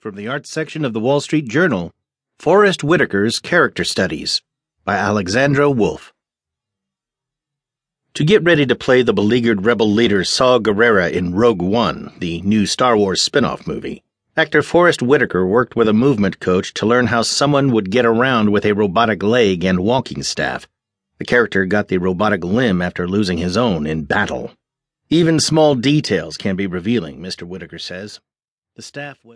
From the arts section of the Wall Street Journal, Forest Whitaker's Character Studies by Alexandra Wolfe. To get ready to play the beleaguered rebel leader Saw Gerrera in Rogue One, the new Star Wars spin off movie, actor Forest Whitaker worked with a movement coach to learn how someone would get around with a robotic leg and walking staff. The character got the robotic limb after losing his own in battle. Even small details can be revealing, Mr. Whitaker says. The staff was